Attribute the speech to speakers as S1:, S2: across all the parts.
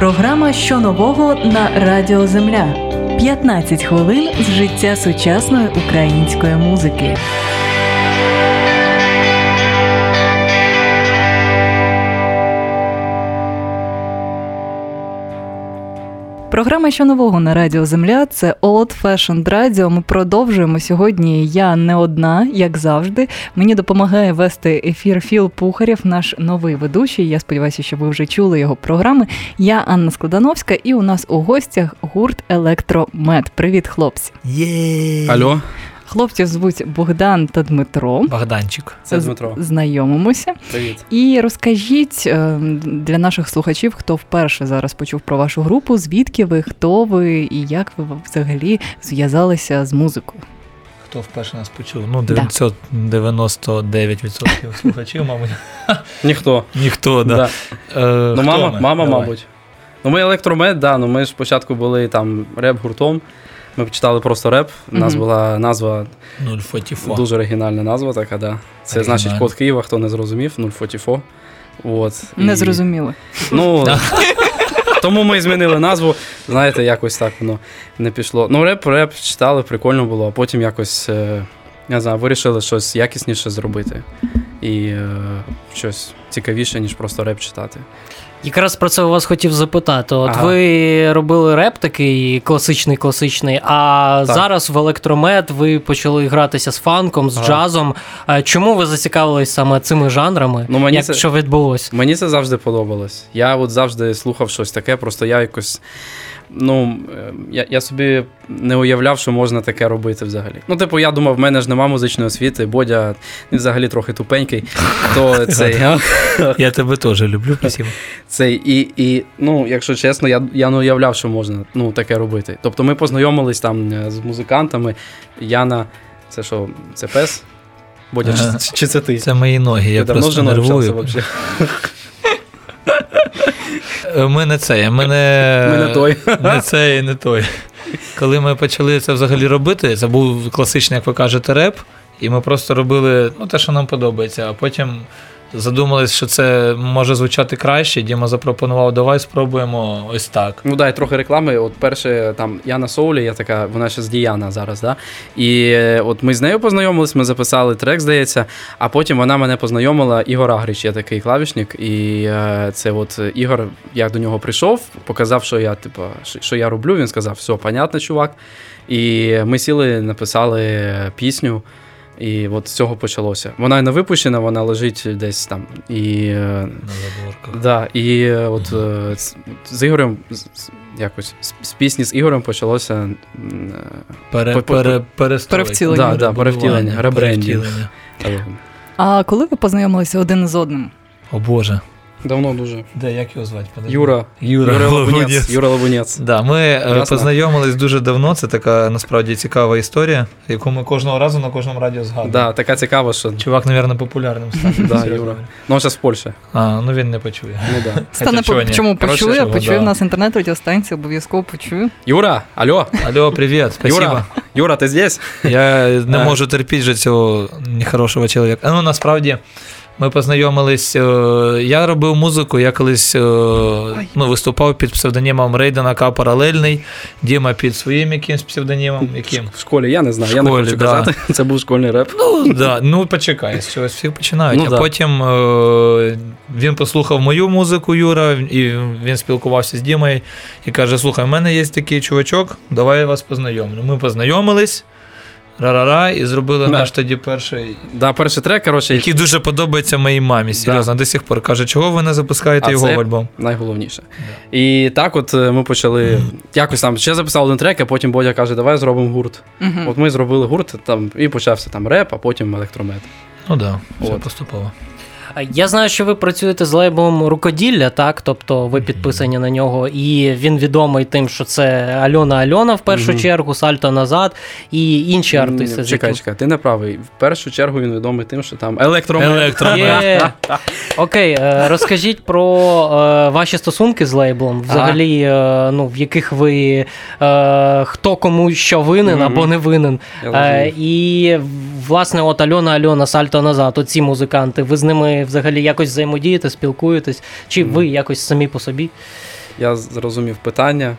S1: Програма що нового на Радіо Земля. 15 хвилин з життя сучасної української музики. Програма що нового на Радіо Земля це Old Fashioned Radio. Ми продовжуємо сьогодні. Я не одна, як завжди. Мені допомагає вести ефір Філ Пухарєв, наш новий ведучий. Я сподіваюся, що ви вже чули його програми. Я Анна Складановська, і у нас у гостях гурт Електромед. Привіт, хлопці!
S2: Алло,
S1: Хлопців звуть Богдан та Дмитро.
S3: Богданчик.
S2: це Дмитро.
S1: Знайомимося.
S2: Привіт.
S1: І розкажіть е, для наших слухачів, хто вперше зараз почув про вашу групу, звідки ви, хто ви і як ви взагалі зв'язалися з музикою.
S3: Хто вперше нас почув? Ну, 999% слухачів, мабуть.
S2: Ніхто.
S3: Ніхто, да.
S2: Да.
S3: Е,
S2: Ну, мама, мама, мабуть. Ну, ми електромед, да, ну ми ж спочатку були там реп-гуртом. Ми почитали просто реп. У нас була назва,
S3: 044.
S2: дуже оригінальна назва така, да. Це значить код Києва, хто не зрозумів, 044. От.
S1: Не
S2: І-
S1: зрозуміли.
S2: Ну, тому ми змінили назву. Знаєте, якось так воно не пішло. Ну, реп, реп читали, прикольно було, а потім якось, е, не знаю, вирішили щось якісніше зробити. І е, щось цікавіше, ніж просто реп читати.
S4: Якраз про це у вас хотів запитати. От
S2: Ага.
S4: ви робили реп такий класичний, класичний, а
S2: Так.
S4: зараз в електромет ви почали гратися з фанком, з
S2: Ага.
S4: джазом. Чому ви зацікавились саме цими жанрами?
S2: Ну, мені
S4: Як
S2: це-
S4: що відбулось?
S2: Мені це завжди подобалось. Я от завжди слухав щось таке, просто я якось. Ну, е, я, я собі не уявляв, що можна таке робити взагалі. Ну, типу, я думав, в мене ж нема музичної освіти, Бодя взагалі трохи тупенький. То цей,
S3: Я тебе теж люблю, спасибо.
S2: цей і, і, ну, якщо чесно, я, я не уявляв, що можна ну, таке робити. Тобто ми познайомились там е, з музикантами. Яна, це що, це пес? Бодя,
S3: Ага.
S2: чи, чи це ти?
S3: Це мої ноги, я
S2: Ти з
S3: просто нервую. Е, Ми не це, ми не,
S2: Ми не той.
S3: не це і не той. Коли ми почали це взагалі робити, це був класичний, як ви кажете, реп, і ми просто робили ну, те, що нам подобається, а потім задумались, що це може звучати краще. Діма запропонував, давай спробуємо ось так.
S2: Ну дай трохи реклами. От перше, там Яна Соулі, я така, вона ще з Діяна зараз, да? І е, от ми з нею познайомились, ми записали трек, здається, а потім вона мене познайомила. Ігор Агріч, я такий клавішник. І е, це от Ігор, я до нього прийшов, показав, що я, типу, що я роблю. Він сказав, все, понятно, чувак. І ми сіли, написали пісню. І от з цього почалося. Вона не випущена, вона лежить десь там. І е,
S3: На задворках.
S2: Да, і е, от е, з, з Ігорем з- якось з, з пісні з Ігорем почалося.
S3: Пере,
S2: По-
S3: пере.
S1: Перевтілення.
S2: Да, да, перевтілення, ребрендінг.
S1: А коли ви познайомилися один з одним?
S3: О Боже.
S2: Давно дуже.
S3: Де, як його звати? Подожди.
S2: Юра.
S3: Юра,
S2: Юра. Лабунець. Юра Лабунець.
S3: Да, ми е,
S2: Ясно.
S3: познайомились дуже давно. Це така насправді цікава історія, яку ми кожного разу на кожному радіо згадуємо.
S2: Да, така цікава, що.
S3: Чувак, мабуть, популярним стане.
S2: Да, Юра. Ну, зараз в Польщі.
S3: А, ну він не почує.
S2: Ну да.
S1: Стане по чому почує, почує
S3: да.
S1: в нас інтернет-радіостанція, обов'язково почую.
S2: Юра, алло,
S3: Алло, привіт, спасибо.
S2: Юра, Юра, ти здесь?
S3: Я не можу терпіти вже цього нехорошого чоловіка. Ну, насправді, ми познайомились. е, Я робив музику, я колись е, ну, виступав під псевдонімом Рейдена К. Паралельний, Діма під своїм якимсь псевдонімом. Яким?
S2: В школі, я не знаю, я не хочу
S3: да.
S2: казати. Це був школьний реп.
S3: Ну, да, ну почекай, з чогось всі починають.
S2: Ну,
S3: а
S2: да.
S3: потім е, він послухав мою музику, Юра, і він спілкувався з Дімою і каже: Слухай, в мене є такий чувачок, давай я вас познайомлю. Ми познайомились. Ра-ра-ра, і зробили
S2: Да.
S3: наш тоді перший,
S2: Да, перший трек, коротше,
S3: який дуже подобається моїй мамі. Серйозно, до сих пор каже, чого ви не запускаєте
S2: А
S3: його
S2: це-
S3: в альбом?
S2: найголовніше. І так, от е, ми почали якось там ще записав один трек, а потім Бодя каже, давай зробимо гурт.
S1: Мгм.
S2: От ми зробили гурт, там і почався там реп, а потім електромет.
S3: Ну так, да, все
S2: От.
S3: поступово.
S4: Я знаю, що ви працюєте з лейблом рукоділля, так? Тобто ви підписані на нього, і він відомий тим, що це Альона Альона в першу
S2: Мгм.
S4: чергу, Сальто назад і інші артисти.
S2: Чекай, чекай, ти не правий. В першу чергу він відомий тим, що там електромет.
S3: Електромет.
S4: Є. Окей, е, розкажіть про е, ваші стосунки з лейблом. Взагалі, е, ну, в яких ви е, хто кому що винен або не винен. Е, і власне, от Альона Альона, Сальто назад, оці музиканти, ви з ними взагалі якось взаємодієте, спілкуєтесь, чи ви якось самі по собі?
S2: я зрозумів питання.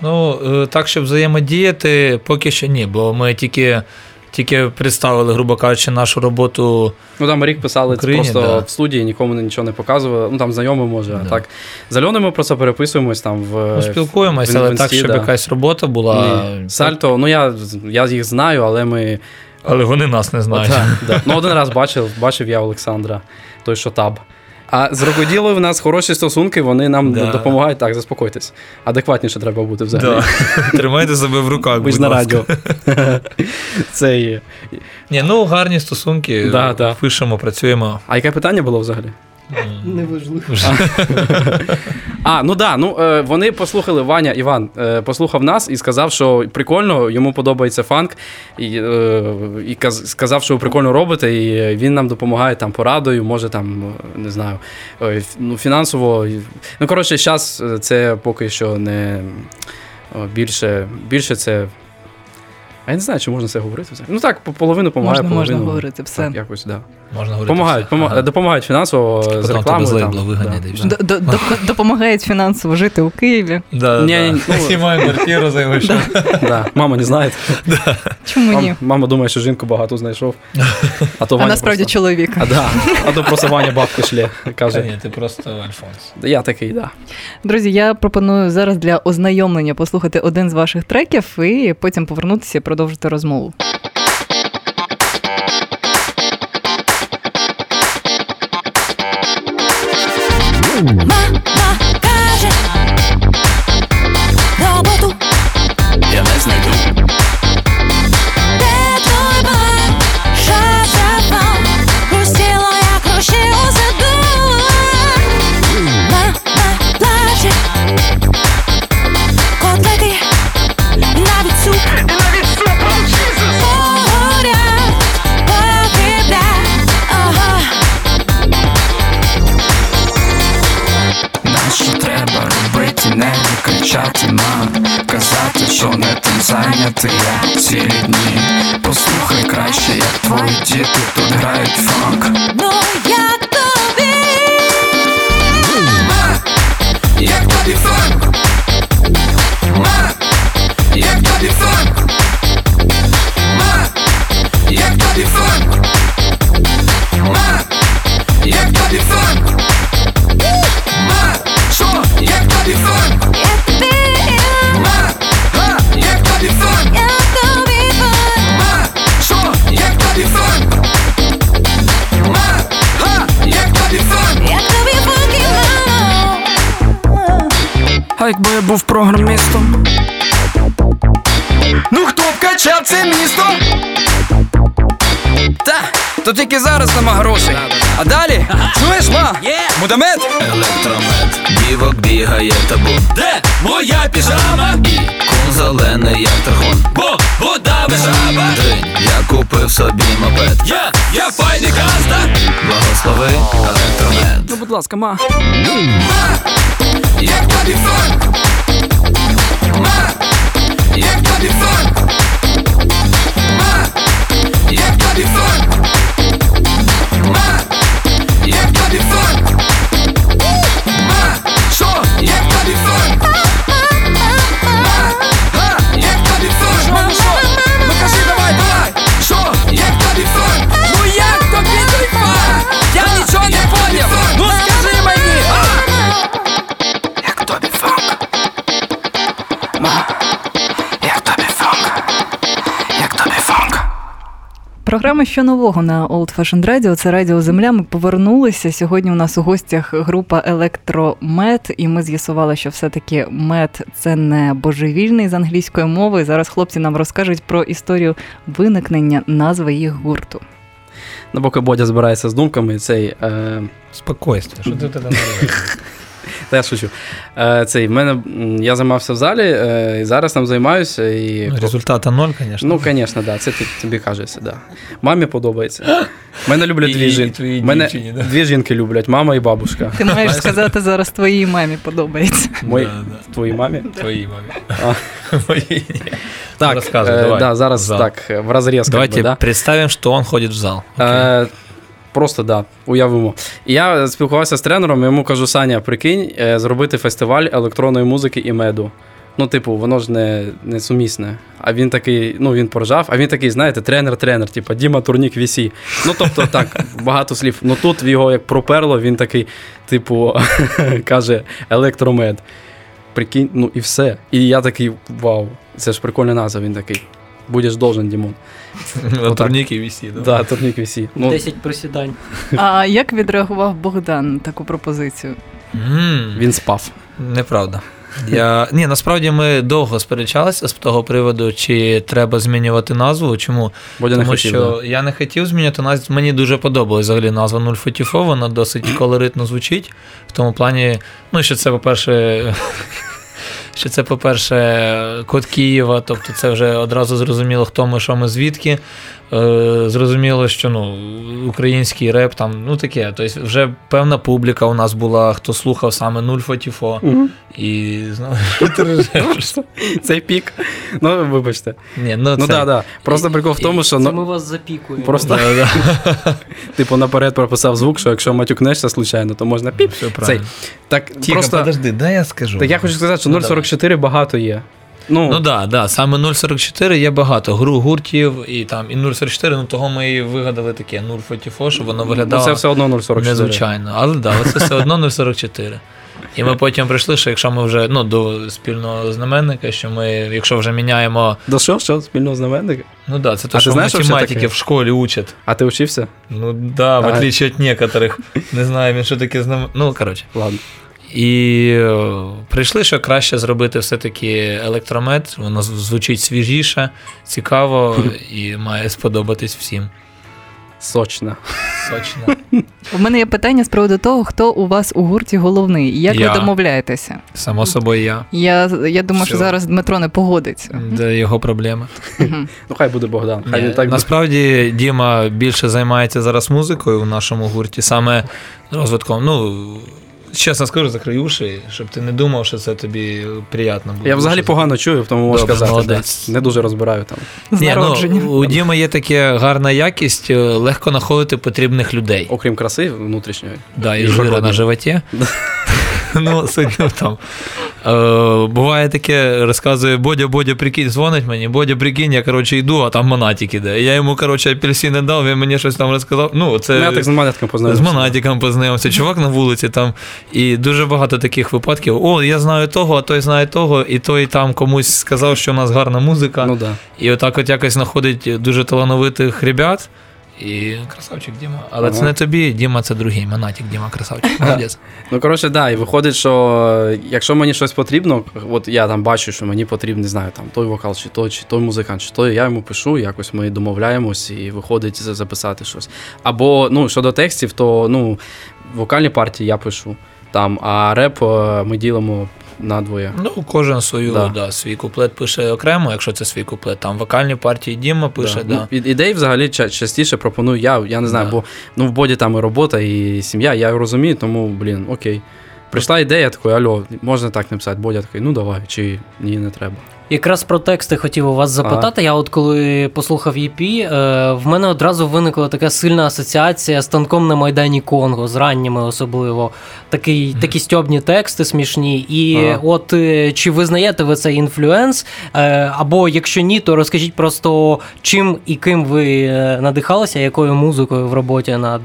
S3: Ну, е, так, щоб взаємодіяти, поки що ні, бо ми тільки. Тільки представили, грубо кажучи, нашу роботу.
S2: Ну там рік писали
S3: Україні,
S2: просто
S3: да.
S2: в студії, нікому нічого не показували. Ну там знайомий може. А
S3: Да.
S2: так з Альоною ми просто переписуємось там в
S3: Ну, спілкуємося,
S2: в
S3: але
S2: інсті,
S3: так, щоб
S2: да.
S3: якась робота була.
S2: Ні. Сальто, ну я, я їх знаю, але ми.
S3: Але вони нас не знають.
S2: Отак, да. Ну, один раз бачив, бачив я Олександра, той, що таб. А з рукоділою в нас хороші стосунки, вони нам
S3: Да.
S2: допомагають. Так, заспокойтесь. Адекватніше треба бути взагалі.
S3: Да. Тримайте себе в руках.
S2: Ви ж
S3: будь
S2: на радіо. Це є.
S3: Ні, ну гарні стосунки.
S2: Да, да.
S3: Пишемо, працюємо.
S2: А яке питання було взагалі?
S4: Неважливо.
S2: А, ну да, ну е, вони послухали Ваня Іван, е, послухав нас і сказав, що прикольно, йому подобається фанк, і, е, і сказав, що ви прикольно робите, і він нам допомагає там порадою, може там, не знаю, ну, фінансово. Ну, коротше, зараз це поки що не більше, більше це. А я не знаю, чи можна це говорити. взагалі. Ну так, по- половину допомагає,
S1: Можна, можна
S2: половину.
S1: говорити все.
S2: Так, якось, да.
S3: Можна говорити.
S2: Помагають,
S3: все.
S2: помо-
S3: Ага.
S2: допомагають фінансово з
S3: Потім тебе
S2: там,
S3: виганяють,
S2: да, да.
S1: Допомагають фінансово жити у Києві.
S3: Да,
S2: Ні,
S3: да.
S2: ну-
S3: Знімаю квартиру за його.
S2: Да. Мама не знає.
S1: Чому ні?
S2: Мама думає, що жінку багато знайшов. А то
S1: А насправді
S2: просто...
S1: чоловік.
S2: А, да. а то просто Ваня бабку шле.
S3: Та
S2: Каже,
S3: ні, ти просто Альфонс.
S2: я такий, да.
S1: Друзі, я пропоную зараз для ознайомлення послухати один з ваших треків і потім повернутися і продовжити розмову.
S5: Мама
S6: зайнятий я цілі дні. Послухай краще, як твої діти тут грають фанк був програмістом? Ну хто б качав це місто? Та, то тільки зараз нема грошей. А далі? Чуєш, ма? Мудамет?
S7: Електромет, дівок бігає табун. Де моя піжама? І кун зелений, як тархун. Бо вода жаба. День, я купив собі мопед. Я, я файний газда. Благослови електромет.
S6: Ну, будь ласка, ма. Ма, як тобі фанк? Я нічого не поняв!
S1: Програма що нового на Old Fashioned Radio, Це Радіо Земля. Ми повернулися. Сьогодні у нас у гостях група Електромет, і ми з'ясували, що все-таки мед це не божевільний з англійської мови. Зараз хлопці нам розкажуть про історію виникнення назви їх гурту.
S2: Ну, поки Бодя збирається з думками, цей. Е,
S3: Спокойствие. Що ти тоді?
S2: та я шучу. Е, цей, в мене, я займався в залі, е, і зараз там займаюся. І...
S3: Ну, Результата ноль, звісно.
S2: Ну, звісно, да, це тобі кажеться, да. Мамі подобається. Мене люблять
S3: І-
S2: дві жінки. Мене
S3: дівчині, да.
S2: дві жінки люблять, мама і бабушка.
S1: Ти маєш сказати зараз твоїй мамі подобається.
S2: Мої,
S3: Да, да.
S2: Твоїй мамі.
S3: Твої мамі. Мої.
S2: Так, е,
S3: давай.
S2: да, зараз так, в розріз.
S3: Давайте
S2: как бы, да.
S3: представим, что он ходит в зал.
S2: Просто да, уявимо. І я спілкувався з тренером, йому кажу: Саня, прикинь, е, зробити фестиваль електронної музики і меду. Ну, типу, воно ж не, не сумісне. А він такий, ну він поржав, а він такий, знаєте, тренер-тренер, типу Діма Турнік Вісі. Ну, тобто, так, багато слів. Ну тут його як проперло, він такий, типу, каже, електромед. Прикинь, ну і все. І я такий, вау, це ж прикольна назва. Він такий. Будеш должен, Дімон.
S3: Турніки вісі, да?
S2: Да, турнік Вісі. Ну,
S4: 10 присідань.
S1: А як відреагував Богдан на таку пропозицію?
S3: М,
S2: він спав.
S3: Неправда. Я... Ні, насправді ми довго сперечалися з того приводу, чи треба змінювати назву. Чому?
S2: Бодя не
S3: Тому
S2: хотів.
S3: що
S2: да.
S3: я не хотів змінювати назву. Мені дуже подобалась взагалі назва Нульфотіфо, вона досить колоритно звучить. В тому плані, ну, що це, по-перше, що це, по-перше, код Києва, тобто це вже одразу зрозуміло, хто ми, що ми, звідки. Е, зрозуміло, що ну, український реп там, ну таке. Тобто вже певна публіка у нас була, хто слухав саме Нульфотіфо.
S2: Мгм.
S3: І знову.
S2: Цей пік. Ну, вибачте.
S3: Ні, ну,
S2: Ну
S3: це...
S2: так, так. Просто прикол в тому, що
S4: Це
S2: ну,
S4: ми вас запікуємо.
S2: Просто-
S3: Да, да.
S2: типу наперед прописав звук, що якщо матюкнешся случайно, то можна піп.
S3: Все правильно.
S2: Так
S3: Тихо,
S2: просто.
S3: подожди, дай я скажу.
S2: Так я хочу сказати, що
S3: Ну,
S2: 0,44 багато є. Ну,
S3: Ну так, да, да, саме 044 є багато гру гуртів і там і 044, ну того ми і вигадали таке 044, щоб воно
S2: ну,
S3: виглядало
S2: це все одно 0,44.
S3: незвичайно. Але да, це все одно 044. І ми потім прийшли, що якщо ми вже ну, до спільного знаменника, що ми, якщо вже міняємо,
S2: До що? Що? Спільного знаменника?
S3: ну да, це те, що
S2: знаєш,
S3: математики в школі учать.
S2: А ти вчився?
S3: Ну да, в отличие від некоторих. Не знаю, він що таке знам... Ну, коротше.
S2: Ладно.
S3: І е, прийшли, що краще зробити все-таки електромет. Воно звучить свіжіше, цікаво і має сподобатись всім.
S2: Сочно.
S3: Сочно.
S1: У мене є питання з приводу того, хто у вас у гурті головний. Як
S3: Я.
S1: ви домовляєтеся?
S3: Само собою я.
S1: Я, я думаю, що зараз Дмитро не погодиться.
S3: Це його проблема.
S2: Ну хай буде Богдан. Хай він так буде.
S3: Насправді Діма більше займається зараз музикою в нашому гурті, саме розвитком. Ну, чесно скажу, закрий уші, щоб ти не думав, що це тобі приємно буде.
S2: Я взагалі погано чую, тому можу сказати.
S3: молодець.
S2: Не дуже розбираю там.
S3: Ні, ну, у Діма є така гарна якість, е, легко знаходити потрібних людей.
S2: Окрім краси внутрішньої.
S3: Да, і
S2: І
S3: жира на животі. Ну, суть не в тому. Е, буває таке, розказує Бодя, Бодя, прикинь, дзвонить мені, Бодя, прикинь, я коротше йду, а там монатик іде. Я йому, коротше, апельсини дав, він мені щось там розказав. Ну, це
S2: Ну, я так з Монетком
S3: з монатиком познайомився, чувак на вулиці там. І дуже багато таких випадків. О, я знаю того, а той знає того, і той там комусь сказав, що у нас гарна музика.
S2: Ну да.
S3: І отак от якось знаходить дуже талановитих ребят. І красавчик Діма. Але це не тобі, Діма це другий. Монатик, Діма красавчик. Молодець.
S2: Ну, коротше, да, і виходить, що якщо мені щось потрібно, от я там бачу, що мені потрібен, не знаю, там той вокал, чи той, чи той музикант, чи той, я йому пишу, якось ми домовляємось і виходить записати щось. Або ну, щодо текстів, то ну, вокальні партії я пишу. Там, а реп е, ми ділимо надвоє.
S3: Ну, кожен свою,
S2: Да.
S3: да. свій куплет пише окремо, якщо це свій куплет. Там вокальні партії Діма пише, да.
S2: Ну, і- ідей взагалі ча- частіше пропоную я. Я не знаю,
S3: Да.
S2: бо ну, в боді там і робота, і сім'я, я розумію, тому, блін, окей. Прийшла ідея, такої, альо, можна так написати. Бодя такий, ну давай, чи ні, не треба.
S4: Якраз про тексти хотів у вас запитати. Я от коли послухав EP, е, в мене одразу виникла така сильна асоціація з танком на Майдані Конго, з ранніми особливо. Такий, Такі стьобні тексти смішні. І
S2: Ага.
S4: от е, чи визнаєте ви цей інфлюенс? Е, Або якщо ні, то розкажіть просто, чим і ким ви надихалися, якою музикою в роботі над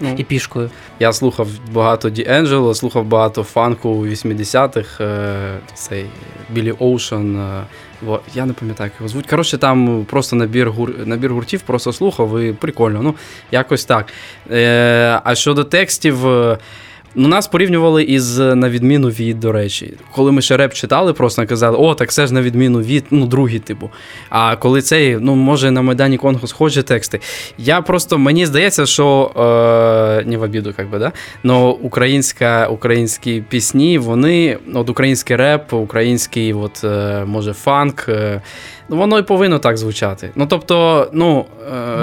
S2: Ну.
S4: епішкою?
S2: Я слухав багато D'Angelo, слухав багато фанку у 80-х, е, цей Білі Оушен. Е, Я не пам'ятаю, як його звуть. Коротше, там просто набір, гур... набір гуртів, просто слухав і прикольно. Ну, якось так. Е, а щодо текстів. Е, Ну, нас порівнювали із на відміну від, до речі. Коли ми ще реп читали, просто казали, о, так це ж на відміну від, ну, другий типу. А коли цей, ну, може, на Майдані Конго схожі тексти. Я просто, мені здається, що е, не в обіду, як би, да? Но українська, українські пісні, вони, от український реп, український, от, е, може, фанк, е, Ну, воно і повинно так звучати. Ну, тобто, ну.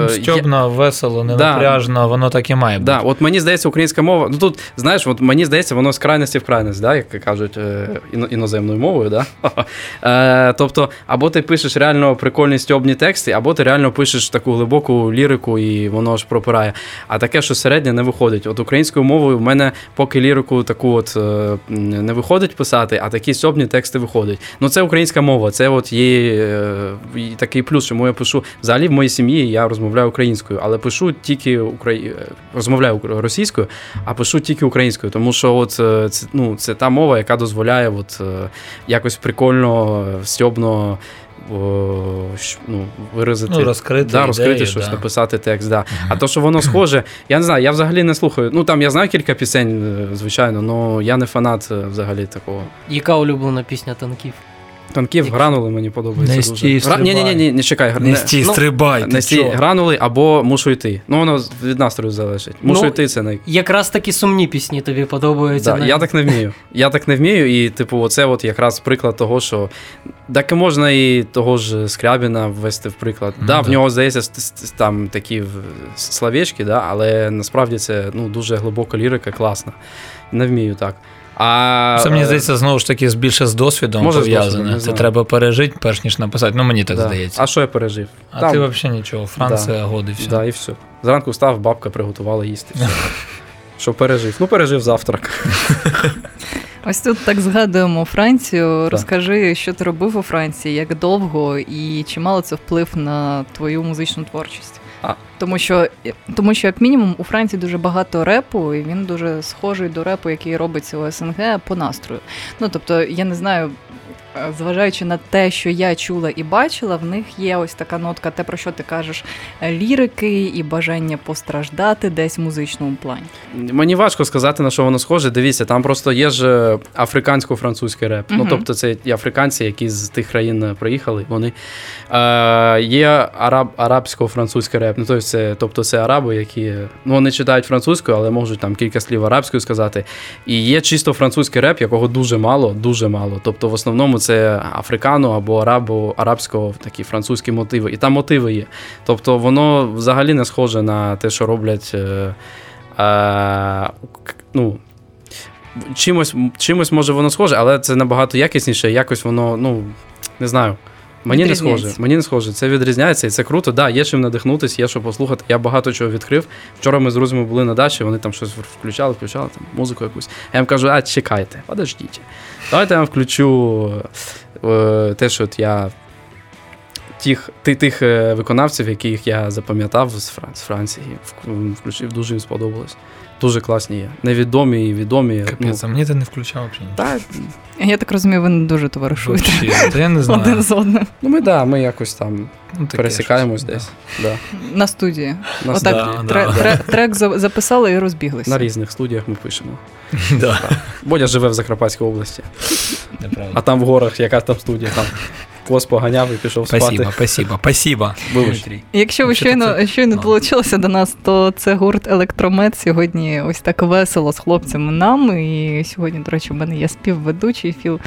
S2: е, я-
S3: весело, ненапряжно, воно так і має бути.
S2: Да, от мені здається, українська мова. Ну тут, знаєш, от мені здається, воно з крайності в крайність, да, як кажуть е, іноземною мовою. Да? Е, тобто, або ти пишеш реально прикольні стьобні тексти, або ти реально пишеш таку глибоку лірику, і воно ж пропирає. А таке, що середнє, не виходить. От українською мовою в мене поки лірику таку от е, не виходить писати, а такі стьобні тексти виходять. Ну це українська мова, це от є е, і такий плюс, чому я пишу. Взагалі в моїй сім'ї я розмовляю українською, але пишу тільки украї... е, розмовляю російською, а пишу тільки українською, тому що от це, ну, це та мова, яка дозволяє от, е, якось прикольно, е, стьобно. о, Ну, виразити,
S3: Ну, розкрити
S2: да, розкрити
S3: ідею,
S2: щось,
S3: да.
S2: написати текст. Да. А то, що воно схоже, я не знаю, я взагалі не слухаю. Ну там я знаю кілька пісень, звичайно, але я не фанат взагалі такого.
S4: Яка улюблена пісня танків?
S2: Танків гранули мені подобається.
S3: Не
S2: дуже. Гра... Ні, ні, ні, ні, не чекай.
S3: Не стій,
S2: ну,
S3: стрибай,
S2: Не стій, гранули або мушу йти. Ну, воно від настрою залежить. Мушу
S4: Ну,
S2: йти це най.
S4: Якраз такі сумні пісні тобі подобаються.
S2: Да,
S4: не?
S2: я так не вмію. Я так не вмію, і, типу, оце от якраз приклад того, що так і можна і того ж Скрябіна ввести в приклад.
S3: Ну,
S2: да, в нього здається там такі словечки, да, але насправді це ну, дуже глибока лірика, класна. Не вмію так. А,
S3: Це мені
S2: е,
S3: здається, знову ж таки, більше з досвідом
S2: Може, з досвідом,
S3: пов'язане. Це треба пережити, перш ніж написати. Ну, мені так
S2: да.
S3: здається.
S2: А що я пережив?
S3: А
S2: Там-
S3: ти взагалі нічого, Франція, годи, все.
S2: Да, і все. Зранку встав, бабка приготувала їсти. Все. Що пережив? Ну, пережив завтрак.
S1: Ось тут так згадуємо Францію. Розкажи, що ти робив у Франції, як довго і чи мало це вплив на твою музичну творчість?
S2: А.
S1: Тому що, тому що, як мінімум, у Франції дуже багато репу, і він дуже схожий до репу, який робиться у СНГ по настрою. Ну тобто, я не знаю. Е, Зважаючи на те, що я чула і бачила, в них є ось така нотка, те, про що ти кажеш, е, лірики і бажання постраждати десь в музичному плані.
S2: Мені важко сказати, на що воно схоже. Дивіться, там просто є ж е, африкансько-французький реп. Ну, тобто, це і африканці, які з тих країн приїхали. Вони е, є араб, арабсько-французький реп. Ну, тобто, це, тобто це араби, які ну, вони читають французькою, але можуть там кілька слів арабською сказати. І є чисто французький реп, якого дуже мало, дуже мало. Тобто, в основному це африкано або арабо, арабського такі французькі мотиви. І там мотиви є. Тобто, воно взагалі не схоже на те, що роблять. Е, е, ну, чимось, чимось може воно схоже, але це набагато якісніше, якось воно, ну, не знаю. Мені не схоже. Мені не схоже. Це відрізняється і це круто. Да, є чим надихнутись, є що послухати. Я багато чого відкрив. Вчора ми з друзями були на дачі, вони там щось включали, включали там музику якусь. Я їм кажу, а чекайте, подождіть. Давайте я вам включу е, те, що от я. Тих, ти- тих е, виконавців, яких я запам'ятав з Франції, включив, дуже їм сподобалось. Дуже класні є. Невідомі і відомі.
S3: Капець, а мені ти не включав взагалі.
S2: та,
S1: Я так розумію, ви не дуже товаришуєте
S3: Та я не
S1: один з одним
S2: ну ми да, ми якось там
S3: Ну,
S2: пересікаємось
S3: щось,
S2: десь. Да.
S1: на студії.
S2: На,
S1: Отак
S3: Да,
S1: тре-
S3: да.
S1: тре- трек записали і розбіглися.
S2: на різних студіях ми пишемо.
S3: Да,
S2: Бодя живе в Закарпатській області, а там в горах, яка там студія, там кос поганяв і пішов
S3: Спасибо,
S2: спати.
S3: спасибо, спасибо.
S2: Вибач.
S1: Якщо ви щойно, щойно
S3: Ладно.
S1: долучилися до нас, то це гурт Електромет. Сьогодні ось так весело з хлопцями нам. І сьогодні, до речі, в мене є співведучий Філ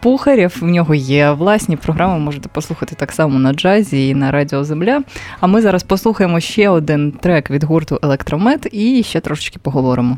S1: Пухарєв. В нього є власні програми. Можете послухати так само на джазі і на Радіо Земля. А ми зараз послухаємо ще один трек від гурту Електромет і ще трошечки поговоримо.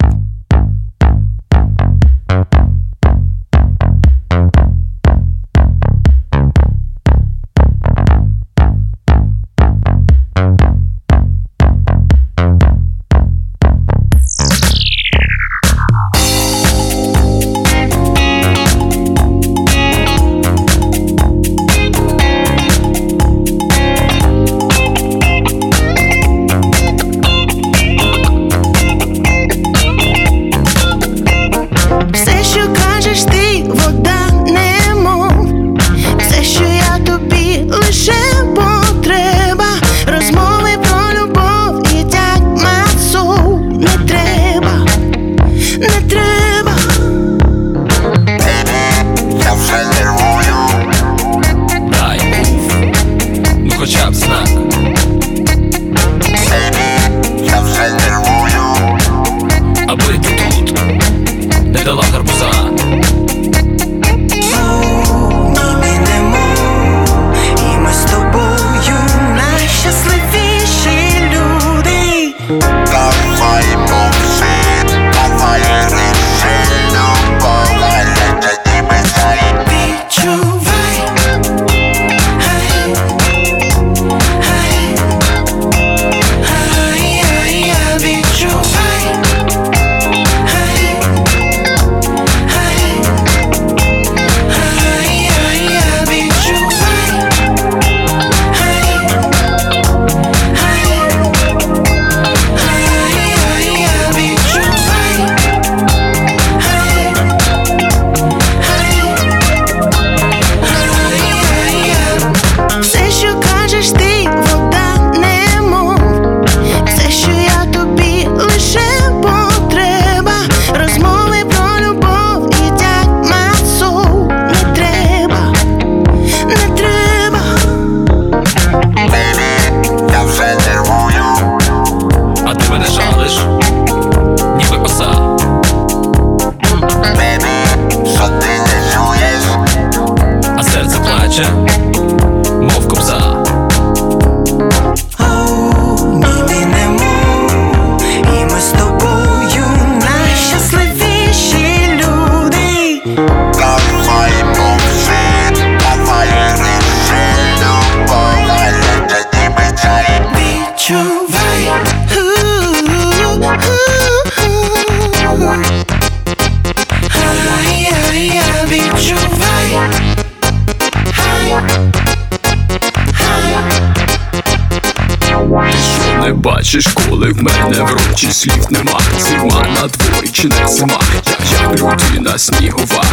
S8: Слів нема. Зима на дворі чи не зима? Я як людина снігова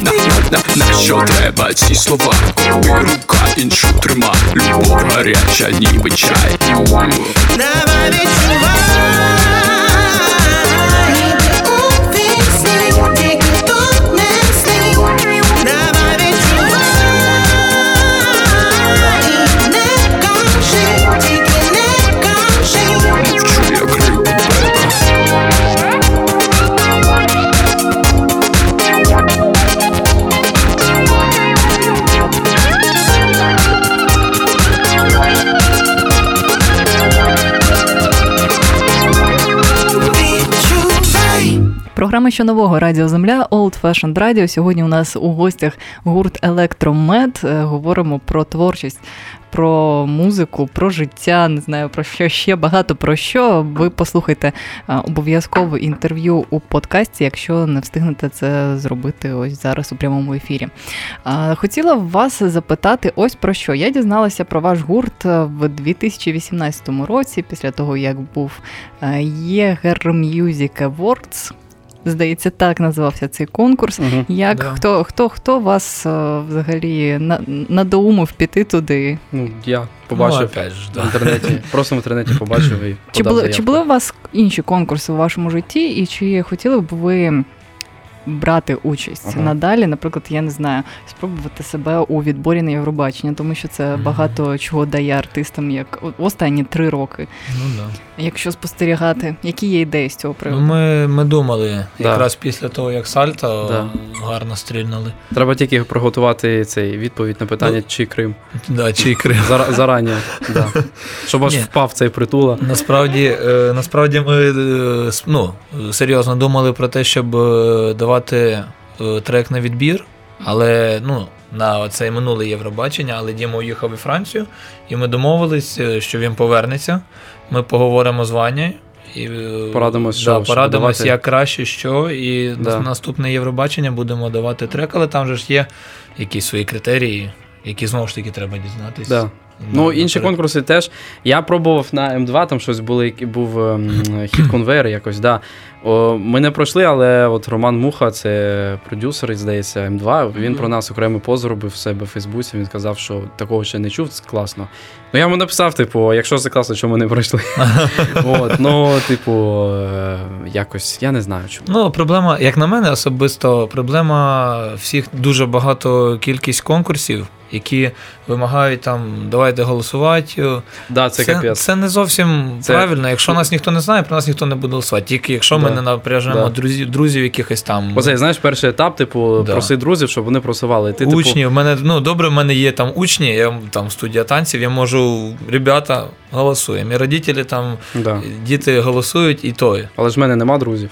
S8: на, на, на що треба ці слова, коли рука іншу трима Любов гаряча, ніби чай.
S5: Давай відчувай.
S1: Програма що нового Радіо Земля Old Fashioned Radio. Сьогодні у нас у гостях гурт Електромед. Е, Говоримо про творчість, про музику, про життя. Не знаю про що ще багато про що. Ви послухайте е, обов'язково інтерв'ю у подкасті, якщо не встигнете це зробити ось зараз у прямому ефірі. Хотіла вас запитати ось про що. Я дізналася про ваш гурт е, в 2018 році, після того як був Єгер Music Awards. Здається, так називався цей конкурс.
S2: Угу,
S1: Як
S3: Да.
S1: хто, хто, хто вас е, взагалі на, надоумив піти туди?
S2: Ну, я
S3: Ну,
S2: побачив
S3: опять же,
S2: в інтернеті, просто в інтернеті побачив і
S1: Чи були,
S2: заявку.
S1: чи були у вас інші конкурси у вашому житті, і чи хотіли б ви брати участь
S2: Ага.
S1: надалі? Наприклад, я не знаю, спробувати себе у відборі на Євробачення, тому що це багато чого дає артистам, як останні три роки.
S3: Ну, да.
S1: Якщо спостерігати, які є ідеї з цього
S3: Ну, ми, ми думали,
S2: Да.
S3: якраз після того, як Сальто
S2: Да.
S3: гарно стрільнули.
S2: Треба тільки приготувати цей відповідь на питання,
S3: Ну.
S2: чи Крим.
S3: Да, чи Крим.
S2: Зара- зарані, да. Щоб аж
S3: Ні.
S2: впав цей притула.
S3: Насправді, е, насправді ми е, ну, серйозно думали про те, щоб е, давати е, трек на відбір, але ну, на цей минуле Євробачення, але Діма уїхав у Францію, і ми домовились, е, що він повернеться. Ми поговоримо з Ванею. І, е,
S2: Порадимось, що-
S3: да,
S2: що
S3: порадимось,
S2: давати.
S3: як краще, що, і
S2: Да.
S3: наступне Євробачення будемо давати трек, але там же ж є якісь свої критерії, які знову ж таки треба дізнатись.
S2: Да. Ну, інші конкурси теж. Я пробував на М2, там щось були, був ем, хіт конвейер якось, да. О, ми не пройшли, але от Роман Муха, це продюсер, здається, М2. Він про нас окремий пост зробив в себе в Фейсбуці. Він сказав, що такого ще не чув, це класно. Ну я йому написав, типу, якщо це класно, чому не пройшли? От, ну, типу, е, якось, я не знаю чому.
S3: Ну, проблема, як на мене, особисто, проблема всіх дуже багато кількість конкурсів, які вимагають там давайте голосувати.
S2: Да, це,
S3: це,
S2: капець.
S3: це не зовсім
S2: Це-
S3: правильно. Якщо нас ніхто не знає, про нас ніхто не буде голосувати. Тільки якщо ми
S2: Да.
S3: не напряжемо
S2: Да.
S3: друзів, друзів якихось там.
S2: Оце, знаєш, перший етап, типу,
S3: Да.
S2: проси друзів, щоб вони просували. Ти,
S3: Учні,
S2: Типу,
S3: в мене ну добре, в мене є там учні, я там студія танців, я можу, ребята, голосуємо. І родителі там,
S2: да.
S3: діти голосують, і то.
S2: Але ж в мене нема друзів.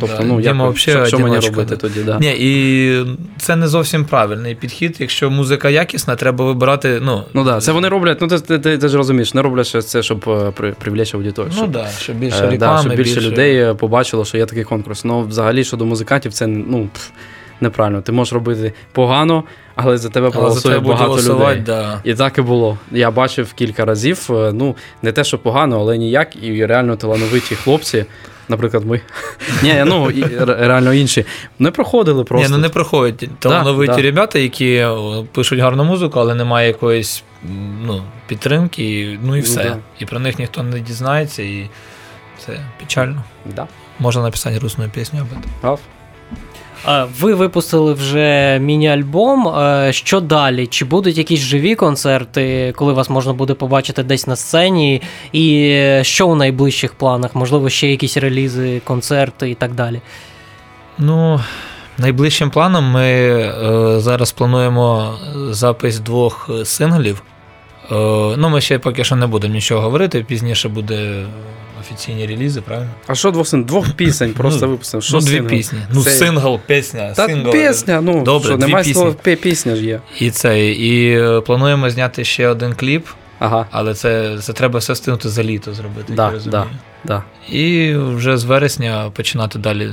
S2: Тобто,
S3: Да,
S2: ну, як,
S3: Діма
S2: що, що мені робити тоді, да.
S3: Ні, і це не зовсім правильний підхід. Якщо музика якісна, треба вибирати. Ну,
S2: Ну да, це вони роблять, ну ти, ти, ти, ти ж розумієш, не роблять ще це, щоб е, при, привлечь аудиторію.
S3: ну
S2: щоб,
S3: да, щоб більше
S2: е,
S3: реклами,
S2: да, щоб більше, людей е, побачило, що є такий конкурс. Ну, взагалі, щодо музикантів, це ну, пф, неправильно. Ти можеш робити погано, але за тебе проголосує багато людей.
S3: да.
S2: І так і було. Я бачив кілька разів, ну, не те, що погано, але ніяк, і реально талановиті хлопці. Наприклад, ми. Ні, ну реально інші. Не проходили просто.
S3: Ні, ну не проходять талановиті
S2: да.
S3: ребята, які пишуть гарну музику, але немає якоїсь ну, підтримки, ну і
S2: Ну,
S3: все.
S2: да.
S3: І про них ніхто не дізнається, і це печально.
S2: Да.
S3: Можна написати русну пісню об этом.
S4: Ви випустили вже міні-альбом. Що далі? Чи будуть якісь живі концерти, коли вас можна буде побачити десь на сцені? І що у найближчих планах? Можливо, ще якісь релізи, концерти і так далі.
S3: Ну, Найближчим планом ми е, зараз плануємо запис двох синглів. Е, ну, ми ще поки що не будемо нічого говорити, пізніше буде офіційні релізи, правильно?
S2: А що двох син? Двох пісень просто
S3: Ну.
S2: Що
S3: ну, дві пісні. Ну, сингл, пісня.
S2: Та
S3: сингл.
S2: пісня, ну
S3: Добре,
S2: що, немає слова пісня ж є.
S3: І це. І е, плануємо зняти ще один кліп,
S2: Ага,
S3: але це, це треба все встигнути за літо зробити,
S2: Да,
S3: я розумію.
S2: да.
S3: І вже з вересня починати далі.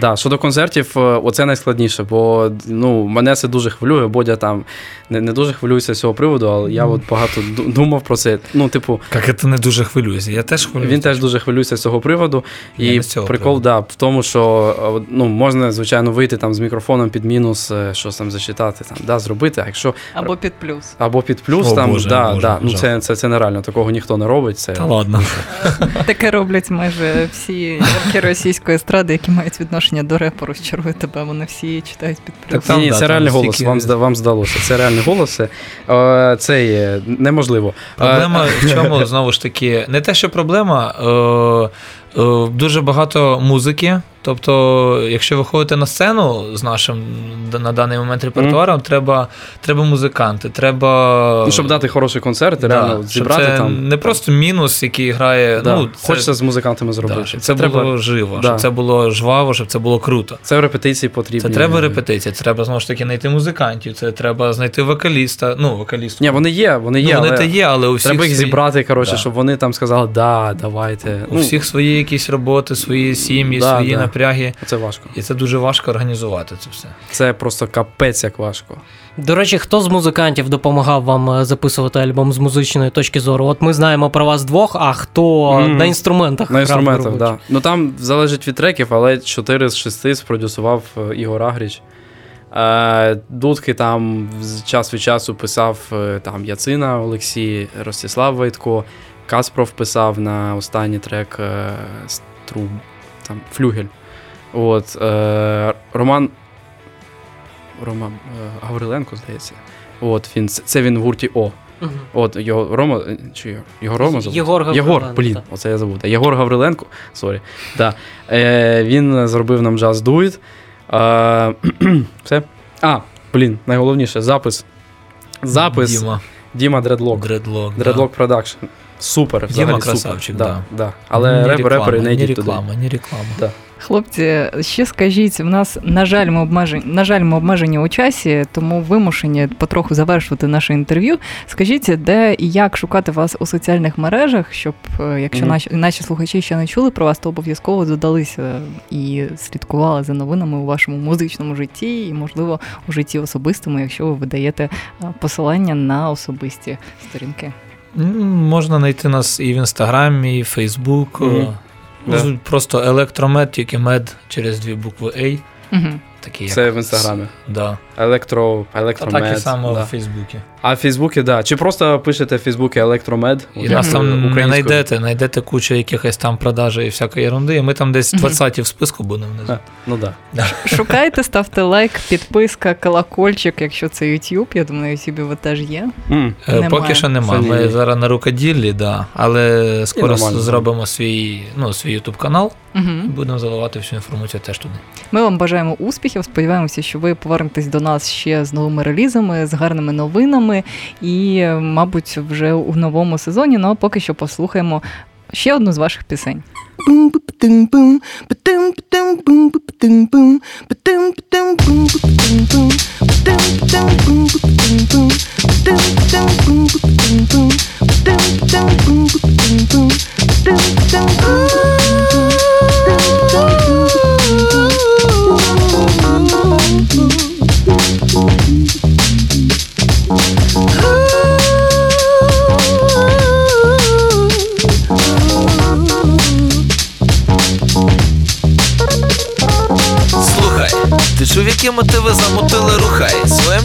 S2: Да, щодо концертів, е, оце найскладніше, бо ну, мене це дуже хвилює. Бодя там не, не дуже хвилюється з цього приводу, але я от багато думав про це. Ну, типу,
S3: Як це не дуже хвилююся. Я теж хвилююся.
S2: він теж дуже хвилюється з цього приводу.
S3: Я
S2: І
S3: цього
S2: прикол
S3: приводу.
S2: да, в тому, що е, ну, можна, звичайно, вийти там з мікрофоном під мінус, е, щось там зачитати, там, да, зробити. А якщо
S1: Або під плюс.
S2: або під плюс,
S3: О,
S2: там,
S3: Боже,
S2: да,
S3: Боже,
S2: да, ну, це, це, це нереально, такого ніхто не робить. Це,
S3: Та ладно.
S1: Таке роблять майже всі ярки російської естради, які мають відношення до репу, розчарує тебе. Вони всі читають під.
S3: Так там,
S2: ні, це реальний
S3: стільки-
S2: голос, вам, вам здалося. Це реальний голос. Е, Це є неможливо.
S3: Проблема
S2: Е,
S3: в чому знову ж таки, не те, що проблема. Е, дуже багато музики. Тобто, якщо ви ходите на сцену з нашим на даний момент репертуаром, треба, треба музиканти, треба.
S2: Ну, щоб дати хороший концерт,
S3: Да,
S2: реально зібрати
S3: це
S2: там.
S3: не просто мінус, який грає.
S2: Да.
S3: Ну, це,
S2: Хочеться з музикантами зробити.
S3: да, щоб це
S2: треба,
S3: було живо,
S2: Да.
S3: щоб це було жваво, щоб це було круто.
S2: Це в репетиції потрібні.
S3: Це треба репетиція, це треба знову ж таки знайти музикантів, це треба знайти вокаліста. Ну, вокалістку.
S2: Ні, вони є, вони
S3: Ну,
S2: є.
S3: вони
S2: але
S3: є, але у всіх
S2: Треба їх
S3: свої-
S2: зібрати, коротше,
S3: Да.
S2: щоб вони там сказали, да, давайте.
S3: У всіх свої якісь роботи, свої сім'ї,
S2: Ну, Да,
S3: свої
S2: да.
S3: Напряги.
S2: Це важко.
S3: І це дуже важко організувати це все.
S2: Це просто капець як важко.
S4: До речі, хто з музикантів допомагав вам е, записувати альбом з музичної точки зору? От ми знаємо про вас двох, а хто
S2: Мгм.
S4: на інструментах?
S2: На інструментах, так. Да. Ну там залежить від треків, але 4 з 6 спродюсував е, Ігор Агріч. Е, Дудки там з- час від часу писав там Яцина Олексій, Ростислав Войтко, Каспров писав на останній трек е, Струб, там Флюгель. От, е, Роман. Роман е, Гавриленко, здається. От, він, це він в гурті О.
S4: Мгм.
S2: От його Рома. е, Чи його? Його Рома зовут?
S4: Єгор Гавриленко,
S2: Єгор, блін, оце я забув. Єгор Гавриленко, sorry. Да. Е, він зробив нам джаз дует. Е, все. А, блін, найголовніше, запис. Запис
S3: Діма,
S2: Діма Дредлок.
S3: Дредлок.
S2: Дредлок Продакшн. Супер. взагалі
S3: Діма
S2: супер.
S3: красавчик,
S2: да.
S3: да.
S2: Да. Але
S3: Ні
S2: реп,
S3: реклама,
S2: репери не
S3: ні
S2: йдіть туди.
S3: реклама, ні реклама.
S2: Да.
S1: Хлопці, ще скажіть, в нас, на жаль, ми обмежені, на жаль, ми обмежені у часі, тому вимушені потроху завершувати наше інтерв'ю. Скажіть, де і як шукати вас у соціальних мережах, щоб е, якщо
S2: Мгм.
S1: наші, наші слухачі ще не чули про вас, то обов'язково додалися і слідкували за новинами у вашому музичному житті, і, можливо, у житті особистому, якщо ви видаєте е, посилання на особисті сторінки.
S3: Можна знайти нас і в інстаграмі, і в Фейсбук.
S2: Мгм.
S3: Ну, Просто електромед, тільки мед через дві букви A.
S1: Угу.
S3: Такі як...
S2: Це в інстаграмі.
S3: Да.
S2: Електро,
S3: А так і само
S2: да.
S3: в Фейсбуці.
S2: А в Фейсбуке, да. Чи просто пишете в Фейсбуці електромед.
S3: І нас там не знайдете, знайдете кучу якихось там продажі і всякої ерунди, і ми там десь
S1: Мгм.
S3: 20 в списку будемо внизу.
S2: А, Ну да.
S1: Шукайте, ставте лайк, підписка, колокольчик, якщо це YouTube. Я думаю, на YouTube ви теж є.
S3: Е, Поки що немає. Ми зараз на рукоділлі, да. але скоро зробимо свій, ну, свій YouTube канал
S1: Угу.
S3: і будемо заливати всю інформацію теж туди.
S1: Ми вам бажаємо успіхів. Сподіваємося, що ви повернетесь до нас ще з новими релізами, з гарними новинами і, мабуть, вже у новому сезоні. Ну а поки що послухаємо ще одну з ваших пісень.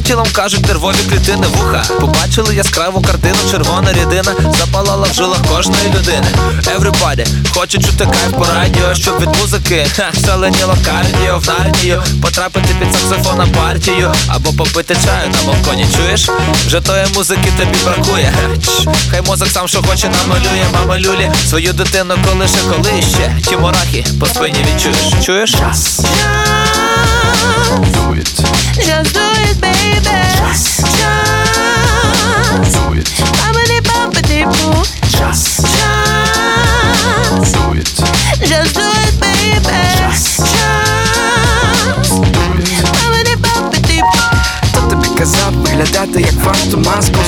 S7: Тілом кажуть нервові клітини вуха Побачили яскраву картину, червона рідина Запалала в жилах кожної людини Everybody хоче чути кайф по радіо Щоб від музики ха, шаленіло кардіо в нардію Потрапити під саксофон на партію Або попити чаю на балконі, чуєш? Вже тої музики тобі бракує Ха. Хай мозок сам що хоче намалює Мама люлі свою дитину колише, коли ще Ті мурахи по спині відчуєш, чуєш? Раз.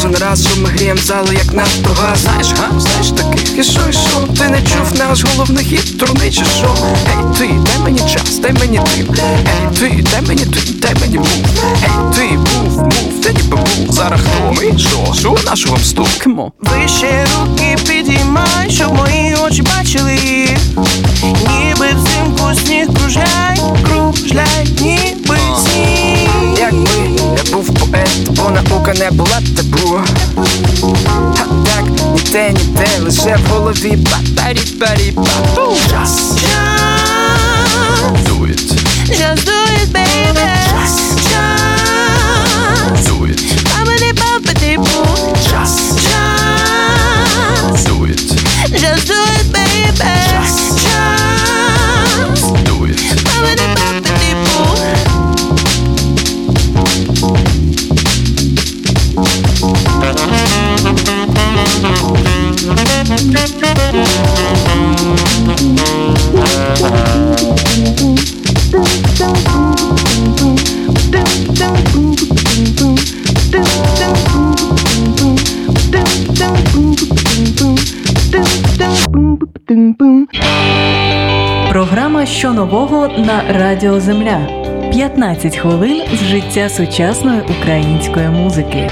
S2: Кожен раз, що ми грієм залу, як нафтогаз Знаєш, га, знаєш таких, і що, і що? Ти не чув наш головний хіт, турний чи що? Ей, ти, дай мені час, дай мені дим Ей, ти, дай мені дим, дай мені мув Ей, ти, мув, мув, ти ніби був Зараз хто? Ми, що? Що нашого мсту? Кимо?
S9: Вище руки підіймай, щоб мої очі бачили Ніби взимку сніг кружляй, кружляй, ніби сніг
S2: Якби я був поет, бо наука не була табу. А так, ніде, ніде, лише в голові батарі парі пату Час. Do it,
S9: Just do it,
S10: Що нового на Радіо Земля. 15 хвилин з життя сучасної української музики.